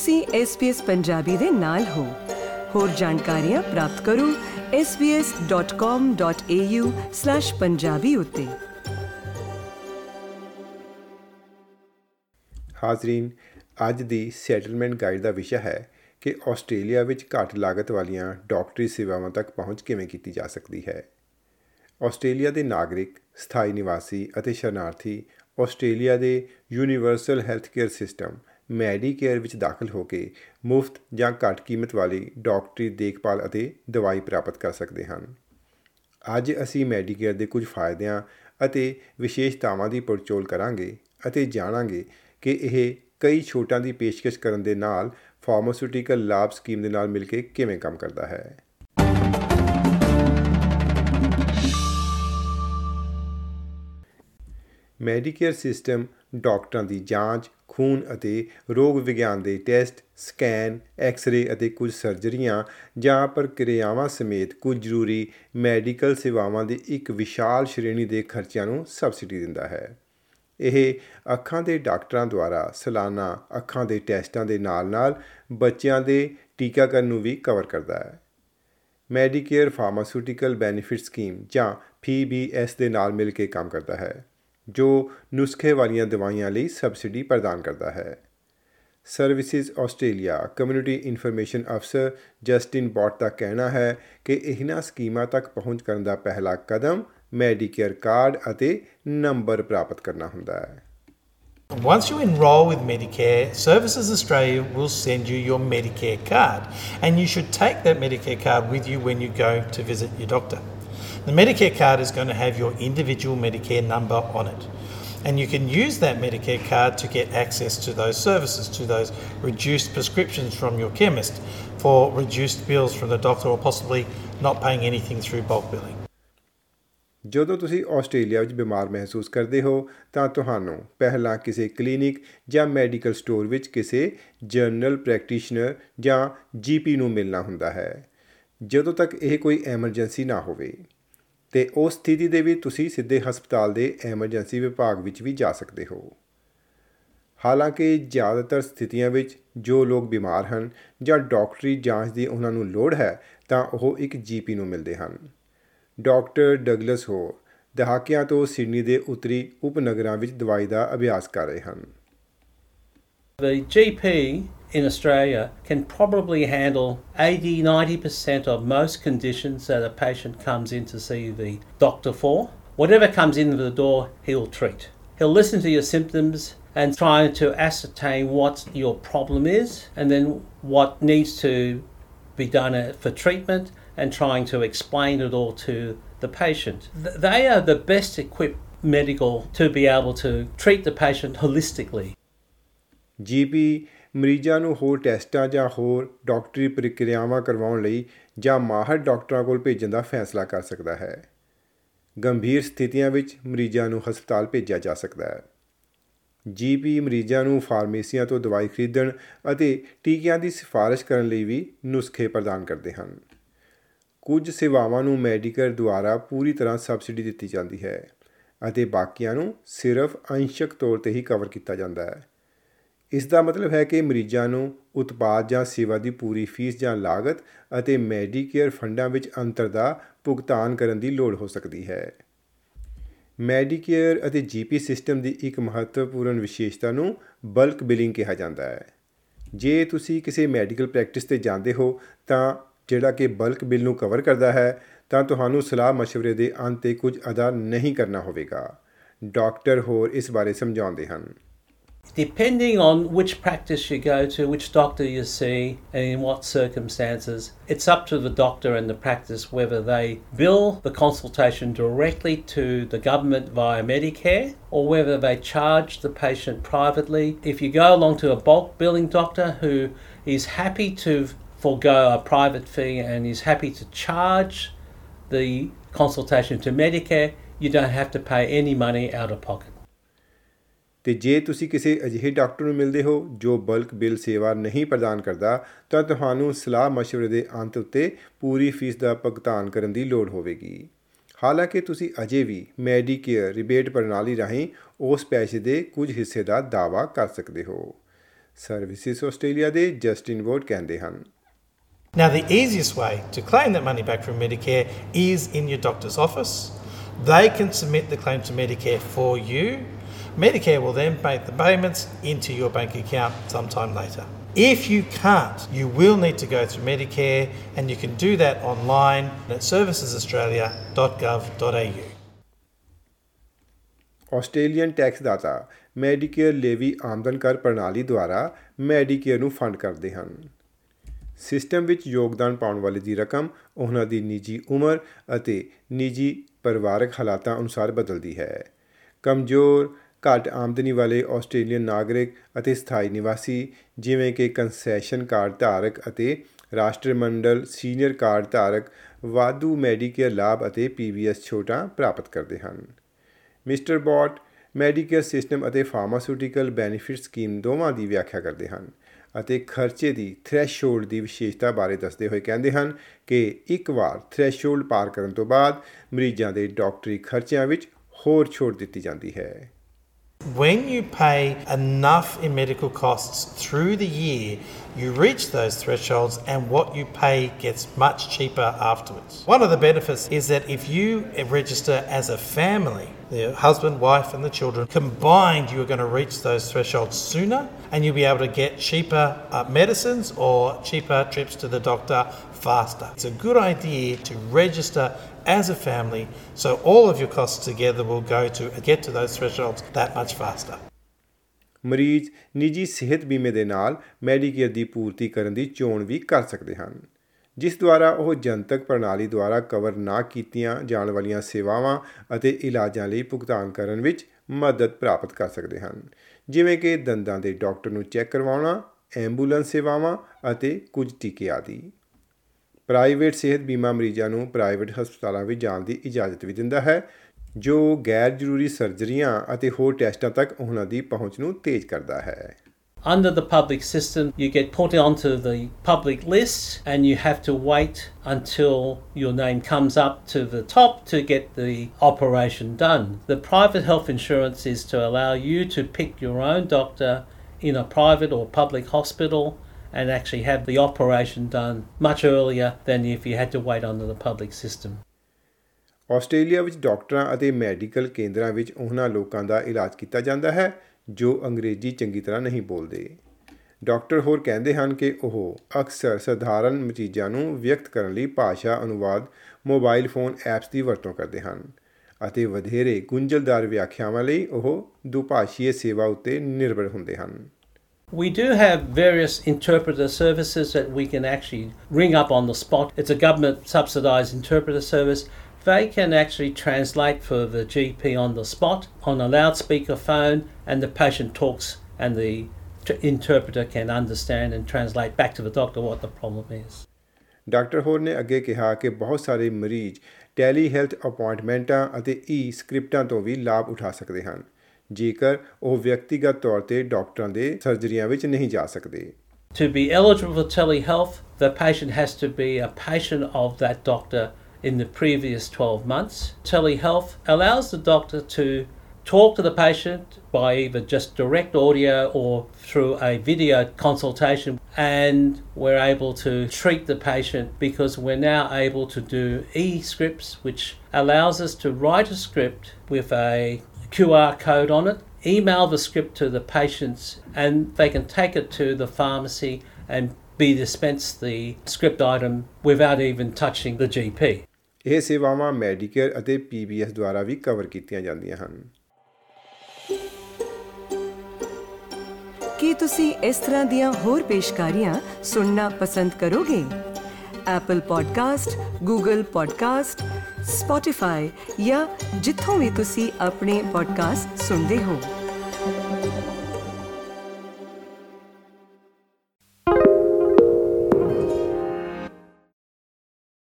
ਤੁਸੀਂ SBS ਪੰਜਾਬੀ ਦੇ ਨਾਲ ਹੋ। ਹੋਰ ਜਾਣਕਾਰੀਆਂ ਪ੍ਰਾਪਤ ਕਰੋ svs.com.au/punjabi ਉਤੇ। ਹਾਜ਼ਰੀਨ, ਅੱਜ ਦੀ ਸੈਟਲਮੈਂਟ ਗਾਈਡ ਦਾ ਵਿਸ਼ਾ ਹੈ ਕਿ ਆਸਟ੍ਰੇਲੀਆ ਵਿੱਚ ਘੱਟ ਲਾਗਤ ਵਾਲੀਆਂ ਡਾਕਟਰੀ ਸੇਵਾਵਾਂ ਤੱਕ ਪਹੁੰਚ ਕਿਵੇਂ ਕੀਤੀ ਜਾ ਸਕਦੀ ਹੈ। ਆਸਟ੍ਰੇਲੀਆ ਦੇ ਨਾਗਰਿਕ, ਸਥਾਈ ਨਿਵਾਸੀ ਅਤੇ ਸ਼ਰਨਾਰਥੀ ਆਸਟ੍ਰੇਲੀਆ ਦੇ universal health care system Medicare ਵਿੱਚ ਦਾਖਲ ਹੋ ਕੇ ਮੁਫਤ ਜਾਂ ਘੱਟ ਕੀਮਤ ਵਾਲੀ ਡਾਕਟਰੀ ਦੇਖਭਾਲ ਅਤੇ ਦਵਾਈ ਪ੍ਰਾਪਤ ਕਰ ਸਕਦੇ ਹਨ। ਅੱਜ ਅਸੀਂ ਮੈਡੀਕੇਅਰ ਦੇ ਕੁਝ ਫਾਇਦਿਆਂ ਅਤੇ ਵਿਸ਼ੇਸ਼ਤਾਵਾਂ ਦੀ ਪੜਚੋਲ ਕਰਾਂਗੇ ਅਤੇ ਜਾਣਾਂਗੇ ਕਿ ਇਹ ਕਈ ਛੋਟਾਂ ਦੀ ਪੇਸ਼ਕਸ਼ ਕਰਨ ਦੇ ਨਾਲ ਫਾਰਮਾਸਿਊਟੀਕਲ ਲਾਭ ਸਕੀਮ ਦੇ ਨਾਲ ਮਿਲ ਕੇ ਕਿਵੇਂ ਕੰਮ ਕਰਦਾ ਹੈ। ਮੈਡੀਕੇਅਰ ਸਿਸਟਮ ਡਾਕਟਰਾਂ ਦੀ ਜਾਂਚ, ਖੂਨ ਅਤੇ ਰੋਗ ਵਿਗਿਆਨ ਦੇ ਟੈਸਟ, ਸਕੈਨ, ਐਕਸ-ਰੇ ਅਤੇ ਕੁਝ ਸਰਜਰੀਆਂ ਜਾਂ ਪ੍ਰਕਿਰਿਆਵਾਂ ਸਮੇਤ ਕੁਝ ਜ਼ਰੂਰੀ ਮੈਡੀਕਲ ਸੇਵਾਵਾਂ ਦੀ ਇੱਕ ਵਿਸ਼ਾਲ ਸ਼੍ਰੇਣੀ ਦੇ ਖਰਚਿਆਂ ਨੂੰ ਸਬਸਿਡੀ ਦਿੰਦਾ ਹੈ। ਇਹ ਅੱਖਾਂ ਦੇ ਡਾਕਟਰਾਂ ਦੁਆਰਾ ਸਾਲਾਨਾ ਅੱਖਾਂ ਦੇ ਟੈਸਟਾਂ ਦੇ ਨਾਲ-ਨਾਲ ਬੱਚਿਆਂ ਦੇ ਟੀਕਾਕਰਨ ਨੂੰ ਵੀ ਕਵਰ ਕਰਦਾ ਹੈ। ਮੈਡੀਕੇਅਰ ਫਾਰਮਾਸਿਊਟੀਕਲ ਬੈਨੀਫਿਟ ਸਕੀਮ ਜਾਂ PBS ਦੇ ਨਾਲ ਮਿਲ ਕੇ ਕੰਮ ਕਰਦਾ ਹੈ। ਜੋ ਨੁਸਖੇ ਵਾਲੀਆਂ ਦਵਾਈਆਂ ਲਈ ਸਬਸਿਡੀ ਪ੍ਰਦਾਨ ਕਰਦਾ ਹੈ ਸਰਵਿਸਿਜ਼ ਆਸਟ੍ਰੇਲੀਆ ਕਮਿਊਨਿਟੀ ਇਨਫੋਰਮੇਸ਼ਨ ਅਫਸਰ ਜਸਟਿਨ ਬੌਟ ਦਾ ਕਹਿਣਾ ਹੈ ਕਿ ਇਹਨਾਂ ਸਕੀਮਾਂ ਤੱਕ ਪਹੁੰਚ ਕਰਨ ਦਾ ਪਹਿਲਾ ਕਦਮ ਮੈਡੀਕੇਅਰ ਕਾਰਡ ਅਤੇ ਨੰਬਰ ਪ੍ਰਾਪਤ ਕਰਨਾ ਹੁੰਦਾ ਹੈ Once you enrol with Medicare, Services Australia will send you your Medicare card, and you should take that Medicare card with you when you go to visit your doctor. The Medicare card is going to have your individual Medicare number on it. And you can use that Medicare card to get access to those services, to those reduced prescriptions from your chemist, for reduced bills from the doctor, or possibly not paying anything through bulk billing. ਜਦੋਂ ਤੁਸੀਂ Australia ਵਿੱਚ ਬਿਮਾਰ ਮਹਿਸੂਸ ਕਰਦੇ ਹੋ ਤਾਂ ਤੁਹਾਨੂੰ ਪਹਿਲਾਂ ਕਿਸੇ ਕਲੀਨਿਕ ਜਾਂ ਮੈਡੀਕਲ ਸਟੋਰ ਵਿੱਚ ਕਿਸੇ ਜਨਰਲ ਪ੍ਰੈਕਟੀਸ਼ਨਰ ਜਾਂ ਜੀਪੀ ਨੂੰ ਮਿਲਣਾ ਹੁੰਦਾ ਹੈ ਜਦੋਂ ਤੱਕ ਇਹ ਕੋਈ ਐਮਰਜੈਂਸੀ ਨਾ ਹੋਵੇ ਤੇ ਉਸ ਸਥਿਤੀ ਦੇ ਵਿੱਚ ਤੁਸੀਂ ਸਿੱਧੇ ਹਸਪਤਾਲ ਦੇ ਐਮਰਜੈਂਸੀ ਵਿਭਾਗ ਵਿੱਚ ਵੀ ਜਾ ਸਕਦੇ ਹੋ। ਹਾਲਾਂਕਿ ਜ਼ਿਆਦਾਤਰ ਸਥਿਤੀਆਂ ਵਿੱਚ ਜੋ ਲੋਕ ਬਿਮਾਰ ਹਨ ਜਾਂ ਡਾਕਟਰੀ ਜਾਂਚ ਦੀ ਉਹਨਾਂ ਨੂੰ ਲੋੜ ਹੈ, ਤਾਂ ਉਹ ਇੱਕ ਜੀਪੀ ਨੂੰ ਮਿਲਦੇ ਹਨ। ਡਾਕਟਰ ਡਗਲਸ ਹੋ ਦਹਾਕਿਆਂ ਤੋਂ ਸਿਡਨੀ ਦੇ ਉੱਤਰੀ ਉਪਨਗਰਾਂ ਵਿੱਚ ਦਵਾਈ ਦਾ ਅਭਿਆਸ ਕਰ ਰਹੇ ਹਨ। The GP in Australia can probably handle 80 90% of most conditions that a patient comes in to see the doctor for. Whatever comes in the door, he'll treat. He'll listen to your symptoms and try to ascertain what your problem is and then what needs to be done uh, for treatment and trying to explain it all to the patient. They are the best equipped medical to be able to treat the patient holistically. GP ਮਰੀਜ਼ਾਂ ਨੂੰ ਹੋਰ ਟੈਸਟਾਂ ਜਾਂ ਹੋਰ ਡਾਕਟਰੀ ਪ੍ਰਕਿਰਿਆਵਾਂ ਕਰਵਾਉਣ ਲਈ ਜਾਂ ਮਾਹਰ ਡਾਕਟਰਾਂ ਕੋਲ ਭੇਜਣ ਦਾ ਫੈਸਲਾ ਕਰ ਸਕਦਾ ਹੈ। ਗੰਭੀਰ ਸਥਿਤੀਆਂ ਵਿੱਚ ਮਰੀਜ਼ਾਂ ਨੂੰ ਹਸਪਤਾਲ ਭੇਜਿਆ ਜਾ ਸਕਦਾ ਹੈ। ਜੀਪੀ ਮਰੀਜ਼ਾਂ ਨੂੰ ਫਾਰਮੇਸੀਆਂ ਤੋਂ ਦਵਾਈ ਖਰੀਦਣ ਅਤੇ ਟੀਕਿਆਂ ਦੀ ਸਿਫਾਰਿਸ਼ ਕਰਨ ਲਈ ਵੀ ਨੁਸਖੇ ਪ੍ਰਦਾਨ ਕਰਦੇ ਹਨ। ਕੁਝ ਸੇਵਾਵਾਂ ਨੂੰ ਮੈਡੀਕਲ ਦੁਆਰਾ ਪੂਰੀ ਤਰ੍ਹਾਂ ਸਬਸਿਡੀ ਦਿੱਤੀ ਜਾਂਦੀ ਹੈ ਅਤੇ ਬਾਕੀਆਂ ਨੂੰ ਸਿਰਫ ਅੰਸ਼ਕ ਤੌਰ ਤੇ ਹੀ ਕਵਰ ਕੀਤਾ ਜਾਂਦਾ ਹੈ। ਇਸ ਦਾ ਮਤਲਬ ਹੈ ਕਿ ਮਰੀਜ਼ਾਂ ਨੂੰ ਉਤਪਾਦ ਜਾਂ ਸੇਵਾ ਦੀ ਪੂਰੀ ਫੀਸ ਜਾਂ ਲਾਗਤ ਅਤੇ ਮੈਡੀਕੇਅਰ ਫੰਡਾਂ ਵਿੱਚ ਅੰਤਰ ਦਾ ਭੁਗਤਾਨ ਕਰਨ ਦੀ ਲੋੜ ਹੋ ਸਕਦੀ ਹੈ। ਮੈਡੀਕੇਅਰ ਅਤੇ ਜੀਪੀ ਸਿਸਟਮ ਦੀ ਇੱਕ ਮਹੱਤਵਪੂਰਨ ਵਿਸ਼ੇਸ਼ਤਾ ਨੂੰ ਬਲਕ ਬਿਲਿੰਗ ਕਿਹਾ ਜਾਂਦਾ ਹੈ। ਜੇ ਤੁਸੀਂ ਕਿਸੇ ਮੈਡੀਕਲ ਪ੍ਰੈਕਟਿਸ ਤੇ ਜਾਂਦੇ ਹੋ, ਤਾਂ ਜਿਹੜਾ ਕਿ ਬਲਕ ਬਿੱਲ ਨੂੰ ਕਵਰ ਕਰਦਾ ਹੈ, ਤਾਂ ਤੁਹਾਨੂੰ ਸਲਾਹ مشਵਰੇ ਦੇ ਅੰਤ ਤੇ ਕੁਝ ਅਦਾ ਨਹੀਂ ਕਰਨਾ ਹੋਵੇਗਾ। ਡਾਕਟਰ ਹੋਰ ਇਸ ਬਾਰੇ ਸਮਝਾਉਂਦੇ ਹਨ। Depending on which practice you go to, which doctor you see, and in what circumstances, it's up to the doctor and the practice whether they bill the consultation directly to the government via Medicare or whether they charge the patient privately. If you go along to a bulk billing doctor who is happy to forego a private fee and is happy to charge the consultation to Medicare, you don't have to pay any money out of pocket. ਤੇ ਜੇ ਤੁਸੀਂ ਕਿਸੇ ਅਜਿਹੇ doctor ਨੂੰ ਮਿਲਦੇ ਹੋ ਜੋ ਬਲਕ bill ਸੇਵਾ ਨਹੀਂ ਪ੍ਰਦਾਨ ਕਰਦਾ ਤਾਂ ਤੁਹਾਨੂੰ ਸਲਾਹ مشਵਰੇ ਦੇ ਅੰਤ ਉੱਤੇ ਪੂਰੀ ਫੀਸ ਦਾ ਭੁਗਤਾਨ ਕਰਨ ਦੀ ਲੋੜ ਹੋਵੇਗੀ ਹਾਲਾਂਕਿ ਤੁਸੀਂ ਅਜੇ ਵੀ ਮੈਡੀਕੇਅਰ ਰਿਬੇਟ ਪ੍ਰਣਾਲੀ ਰਾਹੀਂ ਉਸ ਪੈਸੇ ਦੇ ਕੁਝ ਹਿੱਸੇ ਦਾ ਦਾਅਵਾ ਕਰ ਸਕਦੇ ਹੋ ਸਰਵਿਸਿਜ਼ ਆਸਟ੍ਰੇਲੀਆ ਦੇ ਜਸਟਿਨ ਵੋਟ ਕਹਿੰਦੇ ਹਨ Now, the easiest way to claim that money back from Medicare is in your doctor's office. They can submit the claim to Medicare for you. Medicare will then make the payments into your bank account sometime later. If you can't, you will need to go through Medicare and you can do that online at servicesaustralia.gov.au. Australian tax ਦਾਤਾ Medicare levy ਆਮਦਨ ਕਰ ਪ੍ਰਣਾਲੀ ਦੁਆਰਾ Medicare ਨੂੰ fund ਕਰਦੇ ਹਨ system ਵਿੱਚ ਯੋਗਦਾਨ ਪਾਉਣ ਵਾਲੇ ਦੀ ਰਕਮ ਉਹਨਾਂ ਦੀ ਨਿੱਜੀ ਉਮਰ ਅਤੇ ਨਿੱਜੀ ਪਰਿਵਾਰਕ ਹਾਲਾਤਾਂ ਅਨੁਸਾਰ ਬਦਲਦੀ ਹੈ ਕਮਜ਼ੋਰ ਘੱਟ ਆਮਦਨੀ ਵਾਲੇ ਆਸਟ੍ਰੇਲੀਅਨ ਨਾਗਰਿਕ ਅਤੇ ਸਥਾਈ ਨਿਵਾਸੀ, ਜਿਵੇਂ ਕਿ ਕੰਸੈਸ਼ਨ ਕਾਰਡ ਧਾਰਕ ਅਤੇ ਰਾਸ਼ਟਰਮੰਡਲ ਸੀਨੀਅਰ ਕਾਰਡ ਧਾਰਕ, ਵਾਧੂ ਮੈਡੀਕੇਅਰ ਲਾਭ ਅਤੇ ਪੀਵੀਐਸ ਛੋਟਾਂ ਪ੍ਰਾਪਤ ਕਰਦੇ ਹਨ। ਮਿਸਟਰ ਬੌਟ ਮੈਡੀਕੇਅਰ ਸਿਸਟਮ ਅਤੇ ਫਾਰਮਾਸਿਊਟੀਕਲ ਬੈਨੀਫਿਟ ਸਕੀਮ ਦੋਵਾਂ ਦੀ ਵਿਆਖਿਆ ਕਰਦੇ ਹਨ ਅਤੇ ਖਰਚੇ ਦੀ ਥ੍ਰੈਸ਼ਹੋਲਡ ਦੀ ਵਿਸ਼ੇਸ਼ਤਾ ਬਾਰੇ ਦੱਸਦੇ ਹੋਏ ਕਹਿੰਦੇ ਹਨ ਕਿ ਇੱਕ ਵਾਰ ਥ੍ਰੈਸ਼ਹੋਲਡ ਪਾਰ ਕਰਨ ਤੋਂ ਬਾਅਦ ਮਰੀਜ਼ਾਂ ਦੇ ਡਾਕਟਰੀ ਖਰਚਿਆਂ ਵਿੱਚ ਹੋਰ ਛੋਟ ਦਿੱਤੀ ਜਾਂਦੀ ਹੈ। When you pay enough in medical costs through the year, you reach those thresholds and what you pay gets much cheaper afterwards. One of the benefits is that if you register as a family, the husband, wife, and the children, combined, you are going to reach those thresholds sooner and you'll be able to get cheaper uh, medicines or cheaper trips to the doctor faster. It's a good idea to register as a family so all of your costs together will go to get to those thresholds that much faster. ਮਰੀਜ਼ ਨਿੱਜੀ ਸਿਹਤ ਬੀਮੇ ਦੇ ਨਾਲ Medicare ਦੀ ਪੂਰਤੀ ਕਰਨ ਦੀ ਚੋਣ ਵੀ ਕਰ ਸਕਦੇ ਹਨ ਜਿਸ ਦੁਆਰਾ ਉਹ ਜਨਤਕ ਪ੍ਰਣਾਲੀ ਦੁਆਰਾ ਕਵਰ ਨਾ ਕੀਤੀਆਂ ਜਾਣ ਵਾਲੀਆਂ ਸੇਵਾਵਾਂ ਅਤੇ ਇਲਾਜਾਂ ਲਈ ਭੁਗਤਾਨ ਕਰਨ ਵਿੱਚ ਮਦਦ ਪ੍ਰਾਪਤ ਕਰ ਸਕਦੇ ਹਨ। ਜਿਵੇਂ ਕਿ ਦੰਦਾਂ ਦੇ ਡਾਕਟਰ ਨੂੰ ਚੈੱਕ ਕਰਵਾਉਣਾ, ਐਂਬੂਲੈਂਸ ਸੇਵਾਵਾਂ ਅਤੇ ਕੁਝ ਟੀਕੇ ਆਦਿ। ਪ੍ਰਾਈਵੇਟ ਸਿਹਤ ਬੀਮਾ ਮਰੀਜ਼ਾਂ ਨੂੰ ਪ੍ਰਾਈਵੇਟ ਹਸਪਤਾਲਾਂ ਵਿੱਚ ਜਾਣ ਦੀ ਇਜਾਜ਼ਤ ਵੀ ਦਿੰਦਾ ਹੈ, ਜੋ ਗੈਰ ਜ਼ਰੂਰੀ ਸਰਜਰੀਆਂ ਅਤੇ ਹੋਰ ਟੈਸਟਾਂ ਤੱਕ ਉਹਨਾਂ ਦੀ ਪਹੁੰਚ ਨੂੰ ਤੇਜ਼ ਕਰਦਾ ਹੈ। Under the public system, you get put onto the public list and you have to wait until your name comes up to the top to get the operation done. The private health insurance is to allow you to pick your own doctor in a private or public hospital and actually have the operation done much earlier than if you had to wait under the public system. Australia ਵਿੱਚ ਡਾਕਟਰਾਂ ਅਤੇ medical ਕੇਂਦਰਾਂ ਵਿੱਚ ਉਹਨਾਂ ਲੋਕਾਂ ਦਾ ਇਲਾਜ ਕੀਤਾ ਜਾਂਦਾ ਹੈ ਜੋ ਅੰਗਰੇਜ਼ੀ ਚੰਗੀ ਤਰ੍ਹਾਂ ਨਹੀਂ ਬੋਲਦੇ ਡਾਕਟਰ ਹੋਰ ਕਹਿੰਦੇ ਹਨ ਕਿ ਉਹ ਅਕਸਰ ਸਧਾਰਨ ਚੀਜ਼ਾਂ ਨੂੰ ਵਿਅਕਤ ਕਰਨ ਲਈ ਭਾਸ਼ਾ ਅਨੁਵਾਦ ਮੋਬਾਈਲ ਫੋਨ ਐਪਸ ਦੀ ਵਰਤੋਂ ਕਰਦੇ ਹਨ ਅਤੇ ਵਧੇਰੇ ਗੁੰਝਲਦਾਰ ਵਿਆਖਿਆਵਾਂ ਲਈ ਉਹ ਦੁਭਾਸ਼ੀਏ ਸੇਵਾ ਉੱਤੇ ਨਿਰਭਰ ਹੁੰਦੇ ਹਨ We do have various interpreter services that we can actually ring up on the spot. It's a government subsidised interpreter service. They can actually translate for the GP on the spot on a loudspeaker phone, and the patient talks, and the t- interpreter can understand and translate back to the doctor what the problem is. Doctor ਹੋਰ ਨੇ ਅੱਗੇ ਕਿਹਾ ਕਿ ਬਹੁਤ ਸਾਰੇ ਮਰੀਜ਼ Tally health ਅਪਾਇੰਟਮੈਂਟਾਂ ਅਤੇ ਈ ਸਕ੍ਰਿਪਟਾਂ ਤੋਂ ਵੀ ਲਾਭ ਉਠਾ ਸਕਦੇ ਹਨ ਜੇਕਰ ਉਹ ਵਿਅਕਤੀਗਤ ਤੌਰ ਤੇ ਡਾਕਟਰਾਂ ਦੇ ਸਰਜਰੀਆਂ ਵਿੱਚ ਨਹੀਂ ਜਾ ਸਕਦੇ To be eligible for telehealth, the patient has to be a patient of that doctor in the previous 12 months. Telehealth allows the doctor to talk to the patient by either just direct audio or through a video consultation, and we're able to treat the patient because we're now able to do e scripts, which allows us to write a script with a QR code on it, email the script to the patients, and they can take it to the pharmacy and be dispensed the script item without even touching the GP. ਇਹ ਸੇਵਾਵਾਂ Medicare ਅਤੇ ਪੀਬੀਐਸ ਦੁਆਰਾ ਵੀ cover ਕੀਤੀਆਂ ਜਾਂਦੀਆਂ ਹਨ। ਕੀ ਤੁਸੀਂ ਇਸ ਤਰ੍ਹਾਂ ਦੀਆਂ ਹੋਰ ਪੇਸ਼ਕਾਰੀਆਂ ਸੁਣਨਾ ਪਸੰਦ ਕਰੋਗੇ? Apple Podcast, Google Podcast, Spotify ਜਾਂ ਜਿੱਥੋਂ ਵੀ ਤੁਸੀਂ ਆਪਣੇ ਪੋਡਕਾਸਟ ਸੁਣਦੇ ਹੋ।